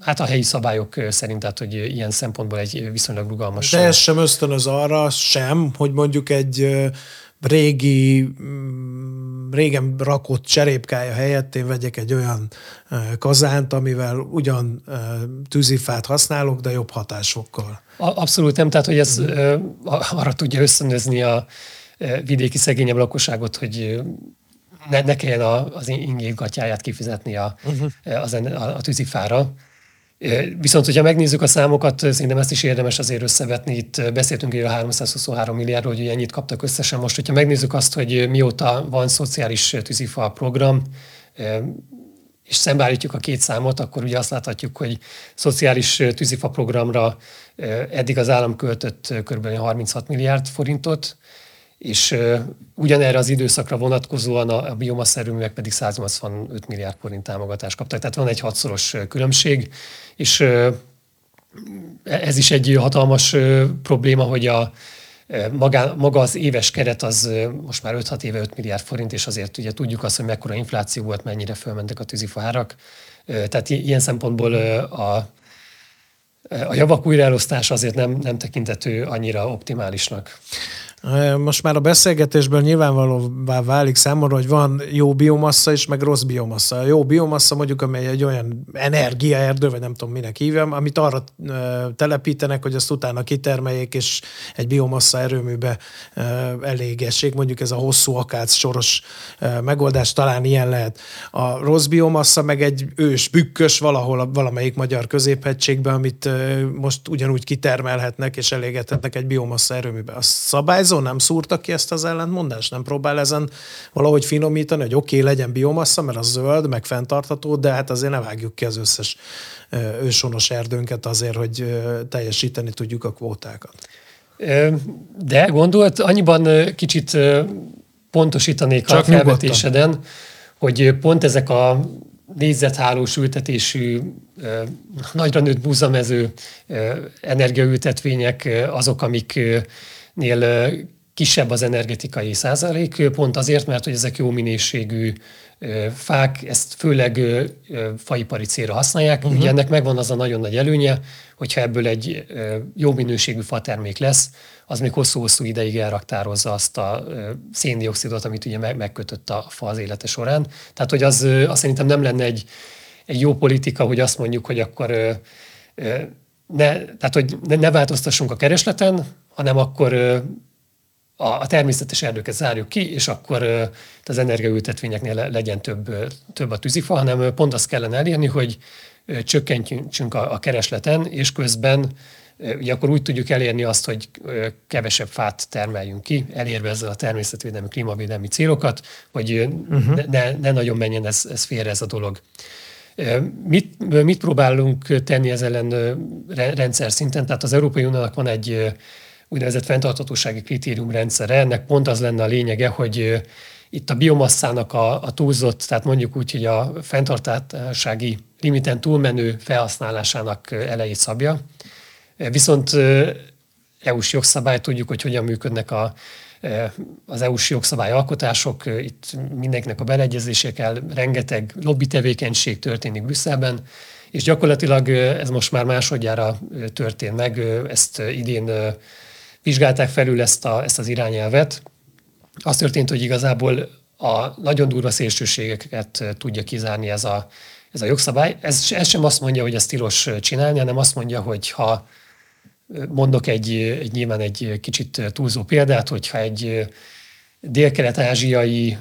Hát a helyi szabályok szerint, tehát hogy ilyen szempontból egy viszonylag rugalmas. De ez sem ösztönöz arra sem, hogy mondjuk egy régi, mm, régen rakott cserépkája helyett én vegyek egy olyan kazánt, amivel ugyan tűzifát használok, de jobb hatásokkal. Abszolút nem, tehát hogy ez uh-huh. arra tudja ösztönözni a vidéki szegényebb lakosságot, hogy ne, ne kelljen az ingét gatyáját kifizetni a, uh-huh. az, a, a tűzifára. Viszont, hogyha megnézzük a számokat, szerintem ezt is érdemes azért összevetni. Itt beszéltünk a 323 milliárdról, hogy ennyit kaptak összesen. Most, hogyha megnézzük azt, hogy mióta van szociális tűzifa program, és szembeállítjuk a két számot, akkor ugye azt láthatjuk, hogy szociális tűzifa programra eddig az állam költött kb. 36 milliárd forintot, és ugyanerre az időszakra vonatkozóan a, a biomassz erőművek pedig 185 milliárd forint támogatást kaptak. Tehát van egy hatszoros különbség, és ez is egy hatalmas probléma, hogy a, maga az éves keret az most már 5-6 éve 5 milliárd forint, és azért ugye tudjuk azt, hogy mekkora infláció volt, mennyire fölmentek a tűzifaárak. Tehát ilyen szempontból a, a javak újraelosztása azért nem, nem tekintető annyira optimálisnak. Most már a beszélgetésből nyilvánvalóvá válik számomra, hogy van jó biomassa és meg rossz biomassa. A jó biomassa mondjuk, amely egy olyan energiaerdő, vagy nem tudom minek hívjam, amit arra telepítenek, hogy azt utána kitermeljék, és egy biomassa erőműbe elégessék. Mondjuk ez a hosszú akác soros megoldás talán ilyen lehet. A rossz biomassa meg egy ős, bükkös valahol valamelyik magyar középhegységben, amit most ugyanúgy kitermelhetnek és elégethetnek egy biomassa erőműbe. A szabályzó azon nem szúrta ki ezt az ellentmondást? Nem próbál ezen valahogy finomítani, hogy oké, okay, legyen biomassa, mert az zöld, meg fenntartható, de hát azért ne vágjuk ki az összes ősonos erdőnket azért, hogy teljesíteni tudjuk a kvótákat. De gondolt, annyiban kicsit pontosítanék Csak a felvetéseden, nyugodtan. hogy pont ezek a négyzethálós ültetésű, nagyra nőtt búzamező energiaültetvények azok, amik nél kisebb az energetikai százalék, pont azért, mert hogy ezek jó minőségű fák, ezt főleg faipari célra használják. Uh-huh. Ugye ennek megvan az a nagyon nagy előnye, hogyha ebből egy jó minőségű fatermék lesz, az még hosszú-hosszú ideig elraktározza azt a széndiokszidot, amit ugye megkötött a fa az élete során. Tehát, hogy az, az szerintem nem lenne egy, egy jó politika, hogy azt mondjuk, hogy akkor ne, tehát, hogy ne, ne változtassunk a keresleten, hanem akkor a, a természetes erdőket zárjuk ki, és akkor az energiaültetvényeknél legyen több, több a tűzifa, hanem pont azt kellene elérni, hogy csökkentsünk a, a keresleten, és közben ugye akkor úgy tudjuk elérni azt, hogy kevesebb fát termeljünk ki, elérve ezzel a természetvédelmi, klímavédelmi célokat, hogy uh-huh. ne, ne nagyon menjen ez, ez félre ez a dolog. Mit, mit próbálunk tenni ez ellen rendszer szinten? Tehát az Európai Uniónak van egy úgynevezett fenntarthatósági kritériumrendszere. Ennek pont az lenne a lényege, hogy itt a biomasszának a, a túlzott, tehát mondjuk úgy, hogy a fenntarthatósági limiten túlmenő felhasználásának elejét szabja. Viszont EU-s jogszabály tudjuk, hogy hogyan működnek a, az EU-s jogszabályalkotások, itt mindenkinek a beleegyezése kell, rengeteg lobby tevékenység történik Brüsszelben, és gyakorlatilag ez most már másodjára történt meg, ezt idén vizsgálták felül ezt, a, ezt az irányelvet. Az történt, hogy igazából a nagyon durva szélsőségeket tudja kizárni ez a, ez a jogszabály. Ez, ez sem azt mondja, hogy ezt tilos csinálni, hanem azt mondja, hogy ha mondok egy, egy nyilván egy kicsit túlzó példát, hogyha egy dél-kelet-ázsiai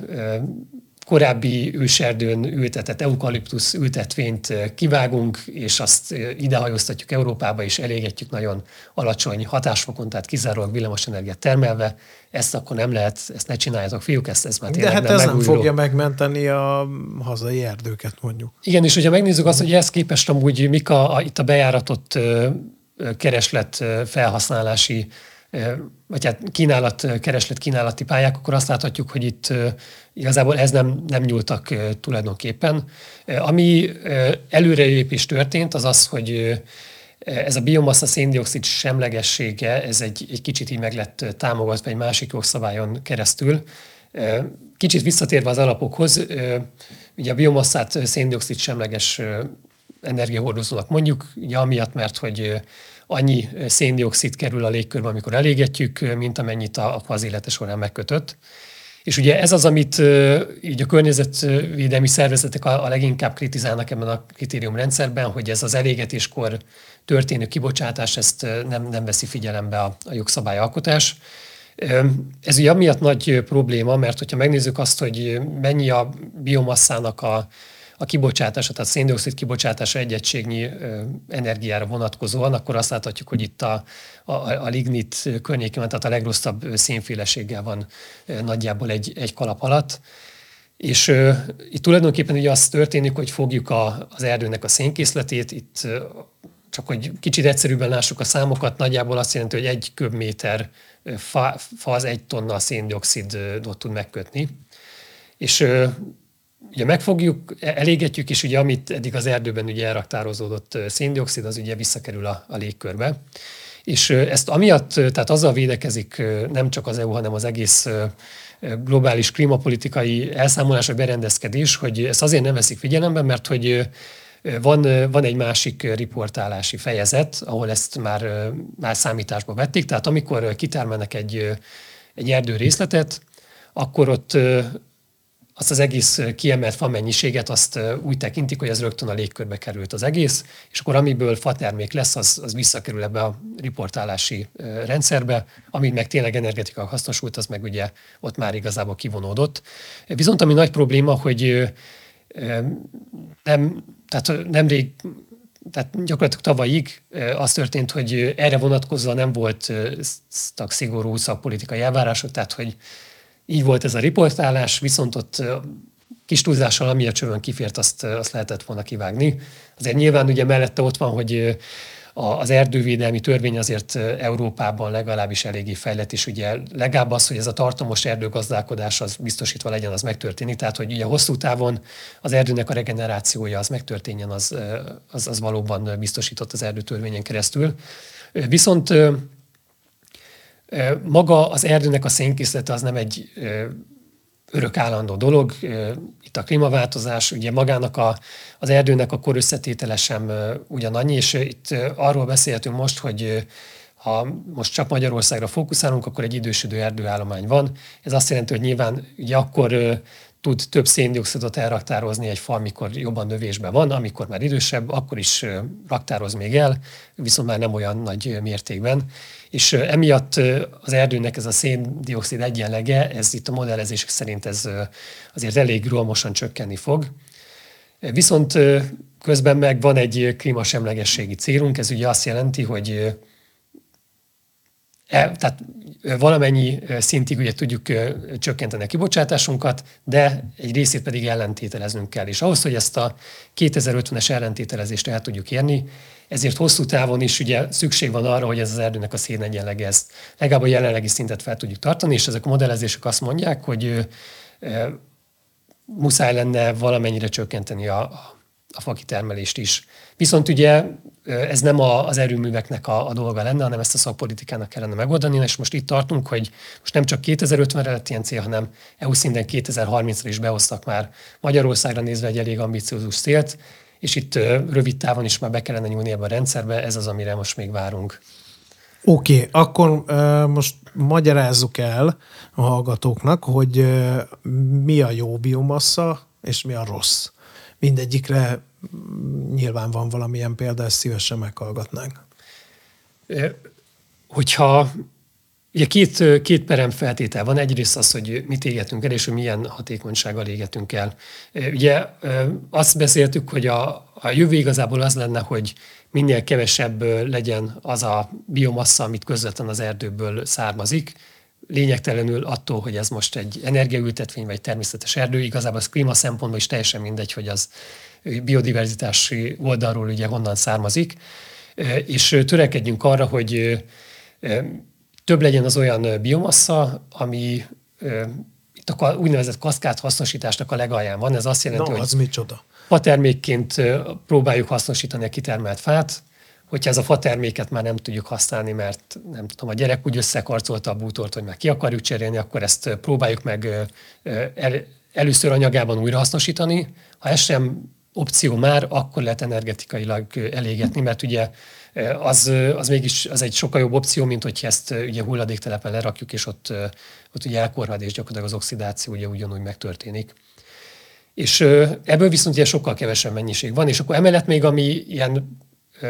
korábbi őserdőn ültetett eukaliptusz ültetvényt kivágunk, és azt idehajóztatjuk Európába, és elégetjük nagyon alacsony hatásfokon, tehát kizárólag villamosenergiát termelve. Ezt akkor nem lehet, ezt ne csináljátok, fiúk, ezt, ez már De hát nem ez megújuló. nem fogja megmenteni a hazai erdőket, mondjuk. Igen, és hogyha megnézzük azt, hogy ehhez képest amúgy mik a, a, itt a bejáratott kereslet felhasználási vagy hát kínálat, kereslet kínálati pályák, akkor azt láthatjuk, hogy itt igazából ez nem, nem nyúltak tulajdonképpen. Ami előrelépés történt, az az, hogy ez a biomassa széndiokszid semlegessége, ez egy, egy kicsit így meg lett támogatva egy másik jogszabályon keresztül. Kicsit visszatérve az alapokhoz, ugye a biomasszát széndiokszid semleges energiahordozónak mondjuk, ugye amiatt, mert hogy annyi széndiokszid kerül a légkörbe, amikor elégetjük, mint amennyit a, az élete során megkötött. És ugye ez az, amit így a környezetvédelmi szervezetek a, a leginkább kritizálnak ebben a kritériumrendszerben, hogy ez az elégetéskor történő kibocsátás, ezt nem, nem veszi figyelembe a, a jogszabályalkotás. Ez ugye amiatt nagy probléma, mert hogyha megnézzük azt, hogy mennyi a biomasszának a, a kibocsátása, tehát széndiokszid kibocsátása egy egységnyi energiára vonatkozóan, akkor azt láthatjuk, hogy itt a, a, a lignit környékén, tehát a legrosszabb szénféleséggel van nagyjából egy, egy kalap alatt. És uh, itt tulajdonképpen ugye az történik, hogy fogjuk a, az erdőnek a szénkészletét, itt uh, csak hogy kicsit egyszerűbben lássuk a számokat, nagyjából azt jelenti, hogy egy köbméter fa, fa az egy tonna széndiokszidot tud megkötni. És uh, ugye megfogjuk, elégetjük, és ugye amit eddig az erdőben ugye elraktározódott széndiokszid, az ugye visszakerül a, a légkörbe. És ezt amiatt, tehát azzal védekezik nem csak az EU, hanem az egész globális klímapolitikai elszámolás vagy berendezkedés, hogy ezt azért nem veszik figyelembe, mert hogy van, van egy másik riportálási fejezet, ahol ezt már, már számításba vették, tehát amikor kitermelnek egy, egy erdő részletet, akkor ott azt az egész kiemelt fa mennyiséget azt úgy tekintik, hogy az rögtön a légkörbe került az egész, és akkor amiből fa termék lesz, az, az visszakerül ebbe a riportálási rendszerbe, amit meg tényleg energetika hasznosult, az meg ugye ott már igazából kivonódott. Viszont ami nagy probléma, hogy nem, tehát nemrég tehát gyakorlatilag tavalyig az történt, hogy erre vonatkozva nem volt szigorú szakpolitikai elvárások, tehát hogy így volt ez a riportálás, viszont ott kis túlzással, ami a csövön kifért, azt, azt lehetett volna kivágni. Azért nyilván ugye mellette ott van, hogy az erdővédelmi törvény azért Európában legalábbis eléggé fejlett, és ugye legalább az, hogy ez a tartomos erdőgazdálkodás az biztosítva legyen, az megtörténik. Tehát, hogy ugye hosszú távon az erdőnek a regenerációja az megtörténjen, az, az, az valóban biztosított az erdőtörvényen keresztül. Viszont maga az erdőnek a szénkészlete az nem egy örök állandó dolog. Itt a klímaváltozás, ugye magának a, az erdőnek a korösszetétele sem ugyanannyi, és itt arról beszélhetünk most, hogy ha most csak Magyarországra fókuszálunk, akkor egy idősödő erdőállomány van. Ez azt jelenti, hogy nyilván ugye akkor tud több széndiokszidot elraktározni egy fa, amikor jobban növésben van, amikor már idősebb, akkor is raktároz még el, viszont már nem olyan nagy mértékben. És emiatt az erdőnek ez a széndiokszid egyenlege, ez itt a modellezések szerint ez azért elég rohamosan csökkenni fog. Viszont közben meg van egy klímasemlegességi célunk, ez ugye azt jelenti, hogy tehát valamennyi szintig ugye tudjuk csökkenteni a kibocsátásunkat, de egy részét pedig ellentételeznünk kell. És ahhoz, hogy ezt a 2050-es ellentételezést el tudjuk érni, ezért hosszú távon is ugye szükség van arra, hogy ez az erdőnek a szénegyenlege ezt legalább a jelenlegi szintet fel tudjuk tartani, és ezek a modellezések azt mondják, hogy muszáj lenne valamennyire csökkenteni a, a fakitermelést is. Viszont ugye ez nem az erőműveknek a, a dolga lenne, hanem ezt a szakpolitikának kellene megoldani, és most itt tartunk, hogy most nem csak 2050-re lett ilyen cél, hanem EU szinten 2030-ra is behoztak már Magyarországra nézve egy elég ambiciózus célt, és itt rövid távon is már be kellene nyúlni ebbe a rendszerbe, ez az, amire most még várunk. Oké, okay, akkor uh, most magyarázzuk el a hallgatóknak, hogy uh, mi a jó biomassa, és mi a rossz. Mindegyikre nyilván van valamilyen példa, ezt szívesen meghallgatnánk. Hogyha Ugye két, két perem feltétel van. Egyrészt az, hogy mit égetünk el, és hogy milyen hatékonysággal égetünk el. Ugye azt beszéltük, hogy a, a jövő igazából az lenne, hogy minél kevesebb legyen az a biomassa, amit közvetlen az erdőből származik. Lényegtelenül attól, hogy ez most egy energiaültetvény vagy természetes erdő, igazából az klíma szempontból is teljesen mindegy, hogy az biodiverzitási oldalról ugye honnan származik, és törekedjünk arra, hogy több legyen az olyan biomassa, ami itt a úgynevezett kaszkád hasznosításnak a legalján van. Ez azt jelenti, Na, az hogy micsoda? fatermékként próbáljuk hasznosítani a kitermelt fát, hogyha ez a faterméket már nem tudjuk használni, mert nem tudom, a gyerek úgy összekarcolta a bútort, hogy meg ki akarjuk cserélni, akkor ezt próbáljuk meg el, először anyagában újra hasznosítani. Ha ez sem opció már, akkor lehet energetikailag elégetni, mert ugye az, az mégis az egy sokkal jobb opció, mint hogyha ezt ugye hulladéktelepen lerakjuk, és ott, ott ugye elkorhad, és gyakorlatilag az oxidáció ugye ugyanúgy megtörténik. És ebből viszont ugye sokkal kevesebb mennyiség van, és akkor emellett még ami ilyen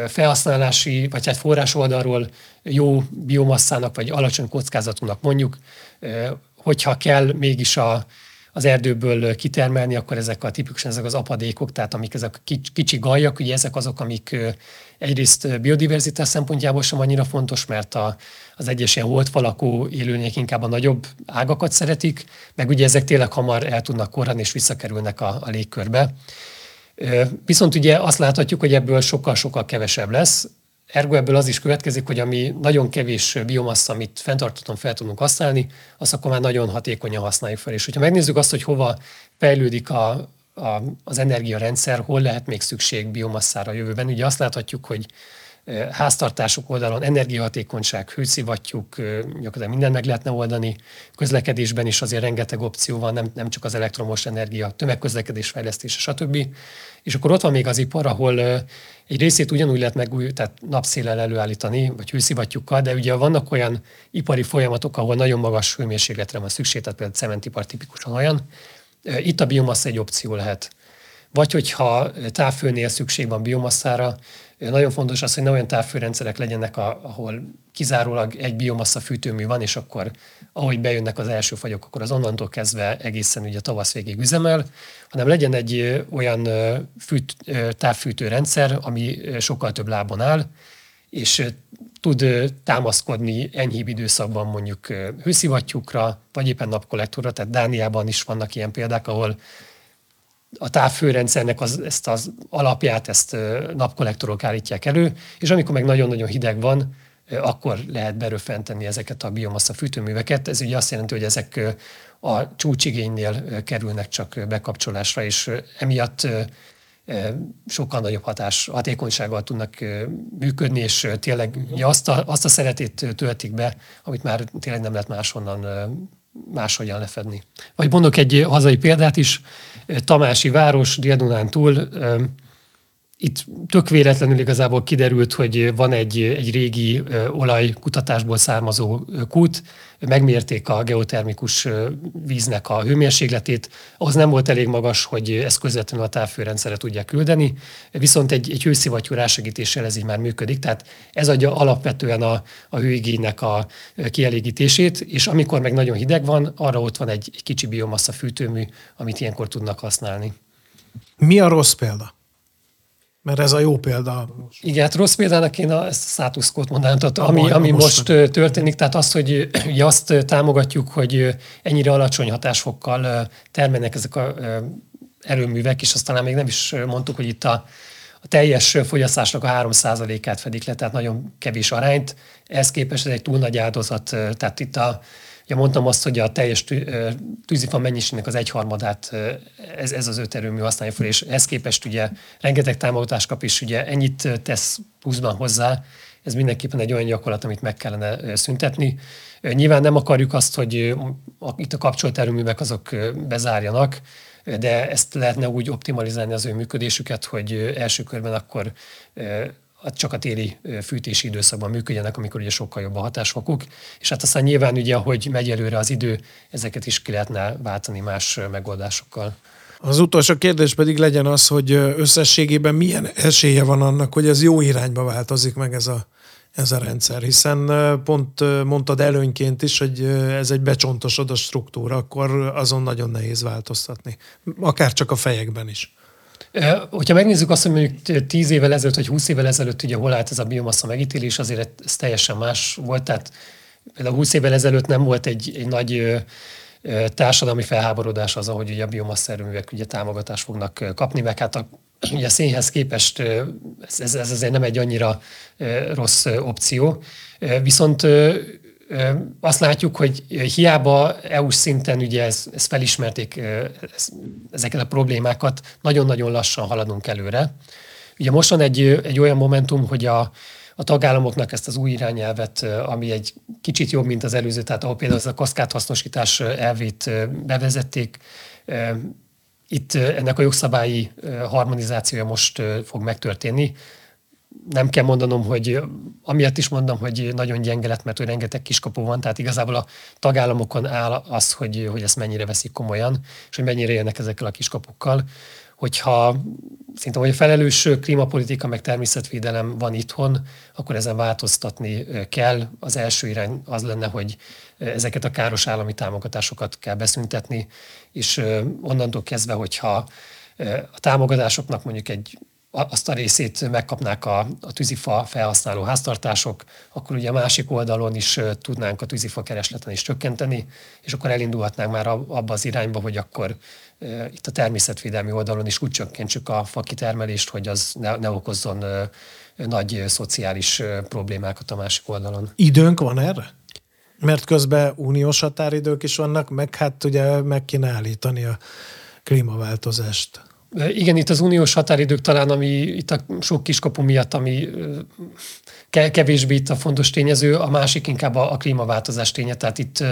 felhasználási, vagy hát forrás oldalról jó biomasszának, vagy alacsony kockázatúnak mondjuk, hogyha kell mégis a, az erdőből kitermelni, akkor ezek a tipikusan ezek az apadékok, tehát amik ezek a kicsi gajak, ugye ezek azok, amik egyrészt biodiverzitás szempontjából sem annyira fontos, mert a, az egyes ilyen holdfalakú élőlények inkább a nagyobb ágakat szeretik, meg ugye ezek tényleg hamar el tudnak korrani és visszakerülnek a, a légkörbe. Viszont ugye azt láthatjuk, hogy ebből sokkal-sokkal kevesebb lesz, Ergo ebből az is következik, hogy ami nagyon kevés biomassa, amit fenntartatóan fel tudunk használni, azt akkor már nagyon hatékonyan használjuk fel. És hogyha megnézzük azt, hogy hova fejlődik a, a, az energiarendszer, hol lehet még szükség biomasszára a jövőben, ugye azt láthatjuk, hogy háztartások oldalon energiahatékonyság, hőszivattyúk, gyakorlatilag mindent meg lehetne oldani. Közlekedésben is azért rengeteg opció van, nem, nem csak az elektromos energia, tömegközlekedés fejlesztése, stb. És akkor ott van még az ipar, ahol egy részét ugyanúgy lehet megúj, tehát napszélel előállítani, vagy hőszivattyúkkal, de ugye vannak olyan ipari folyamatok, ahol nagyon magas hőmérsékletre van szükség, tehát például cementipar tipikusan olyan. Itt a biomassz egy opció lehet. Vagy hogyha távfőnél szükség van biomasszára, nagyon fontos az, hogy ne olyan távfőrendszerek legyenek, ahol kizárólag egy biomassa fűtőmű van, és akkor ahogy bejönnek az első fagyok, akkor az onnantól kezdve egészen ugye tavasz végig üzemel, hanem legyen egy olyan fűt, távfűtő rendszer, ami sokkal több lábon áll, és tud támaszkodni enyhébb időszakban mondjuk hőszivattyúkra, vagy éppen napkollektorra, tehát Dániában is vannak ilyen példák, ahol a távfőrendszernek az, ezt az alapját, ezt napkollektorok állítják elő, és amikor meg nagyon-nagyon hideg van, akkor lehet beröfenteni ezeket a biomassa fűtőműveket. Ez ugye azt jelenti, hogy ezek a csúcsigénynél kerülnek csak bekapcsolásra, és emiatt sokkal nagyobb hatás, hatékonysággal tudnak működni, és tényleg azt a, azt a szeretét töltik be, amit már tényleg nem lehet máshonnan máshogyan lefedni. Vagy mondok egy hazai példát is, Tamási város, Dél-Dunán túl, itt tök véletlenül igazából kiderült, hogy van egy, egy régi olajkutatásból származó kút, megmérték a geotermikus víznek a hőmérsékletét, az nem volt elég magas, hogy ezt közvetlenül a távfőrendszerre tudják küldeni, viszont egy, egy hőszivattyú rásegítéssel ez így már működik, tehát ez adja alapvetően a, a hőigénynek a kielégítését, és amikor meg nagyon hideg van, arra ott van egy, egy kicsi biomassa fűtőmű, amit ilyenkor tudnak használni. Mi a rossz példa? Mert ez a jó példa. Igen, hát rossz példának én a, ezt a status quo mondanám, tehát ami, baj, ami most történik, tehát az, hogy ugye azt támogatjuk, hogy ennyire alacsony hatásfokkal termelnek ezek a erőművek, és aztán még nem is mondtuk, hogy itt a, a teljes fogyasztásnak a 3%-át fedik le, tehát nagyon kevés arányt. Ehhez képest ez egy túl nagy áldozat, tehát itt a, Ja, mondtam azt, hogy a teljes tűzifa mennyiségnek az egyharmadát ez, ez az öt erőmű használja fel, és ehhez képest ugye rengeteg támogatást kap, és ugye ennyit tesz pluszban hozzá, ez mindenképpen egy olyan gyakorlat, amit meg kellene szüntetni. Nyilván nem akarjuk azt, hogy itt a kapcsolt erőművek azok bezárjanak, de ezt lehetne úgy optimalizálni az ő működésüket, hogy első körben akkor csak a téli fűtési időszakban működjenek, amikor ugye sokkal jobb a hatásfokuk, és hát aztán nyilván ugye, hogy megy előre az idő, ezeket is ki lehetne váltani más megoldásokkal. Az utolsó kérdés pedig legyen az, hogy összességében milyen esélye van annak, hogy ez jó irányba változik meg ez a, ez a rendszer, hiszen pont mondtad előnyként is, hogy ez egy becsontosodott struktúra, akkor azon nagyon nehéz változtatni, akár csak a fejekben is. Hogyha megnézzük azt, hogy mondjuk 10 évvel ezelőtt, vagy 20 évvel ezelőtt ugye hol állt ez a biomassa megítélés, azért ez teljesen más volt. Tehát például 20 évvel ezelőtt nem volt egy, egy nagy társadalmi felháborodás az, hogy ugye a biomassa erőművek ugye támogatást fognak kapni, meg hát a, ugye a szénhez képest ez, ez, ez azért nem egy annyira rossz opció. Viszont azt látjuk, hogy hiába EU-s szinten ugye ez, ez felismerték ez, ezeket a problémákat, nagyon-nagyon lassan haladunk előre. Ugye most van egy, egy olyan momentum, hogy a, a tagállamoknak ezt az új irányelvet, ami egy kicsit jobb, mint az előző, tehát ahol például az a kaszkádhasznosítás elvét bevezették, itt ennek a jogszabályi harmonizációja most fog megtörténni nem kell mondanom, hogy amiatt is mondom, hogy nagyon gyenge lett, mert hogy rengeteg kiskapu van, tehát igazából a tagállamokon áll az, hogy, hogy ezt mennyire veszik komolyan, és hogy mennyire jönnek ezekkel a kiskapukkal hogyha szerintem, hogy a felelős klímapolitika meg természetvédelem van itthon, akkor ezen változtatni kell. Az első irány az lenne, hogy ezeket a káros állami támogatásokat kell beszüntetni, és onnantól kezdve, hogyha a támogatásoknak mondjuk egy azt a részét megkapnák a, a tűzifa felhasználó háztartások, akkor ugye a másik oldalon is tudnánk a tűzifa keresleten is csökkenteni, és akkor elindulhatnánk már abba az irányba, hogy akkor itt a természetvédelmi oldalon is úgy csökkentsük a fakitermelést, hogy az ne, ne okozzon nagy szociális problémákat a másik oldalon. Időnk van erre? Mert közben uniós határidők is vannak, meg hát ugye meg kéne állítani a klímaváltozást. Igen, itt az uniós határidők talán, ami itt a sok kiskapu miatt, ami kevésbé itt a fontos tényező, a másik inkább a, a klímaváltozás ténye. Tehát itt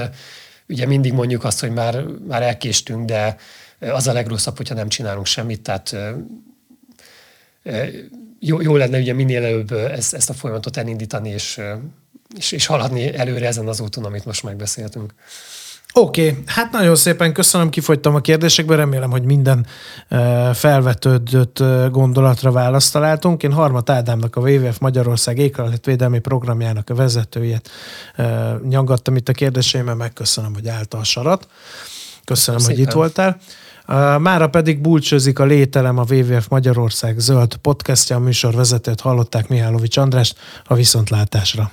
ugye mindig mondjuk azt, hogy már, már elkéstünk, de az a legrosszabb, hogyha nem csinálunk semmit, tehát jó, jó lenne ugye minél előbb ezt, ezt a folyamatot elindítani, és, és, és haladni előre ezen az úton, amit most megbeszéltünk. Oké, okay. hát nagyon szépen köszönöm, kifogytam a kérdésekből, remélem, hogy minden felvetődött gondolatra választ találtunk. Én Harmat Ádámnak, a WWF Magyarország éghajlatvédelmi programjának a vezetőjét nyaggattam itt a kérdéseimmel, megköszönöm, hogy állta a sarat. Köszönöm, Szépen. hogy itt voltál. Mára pedig búcsúzik a Lételem a WWF Magyarország zöld podcastja, a műsor vezetőt hallották Mihálovics Andrást a viszontlátásra.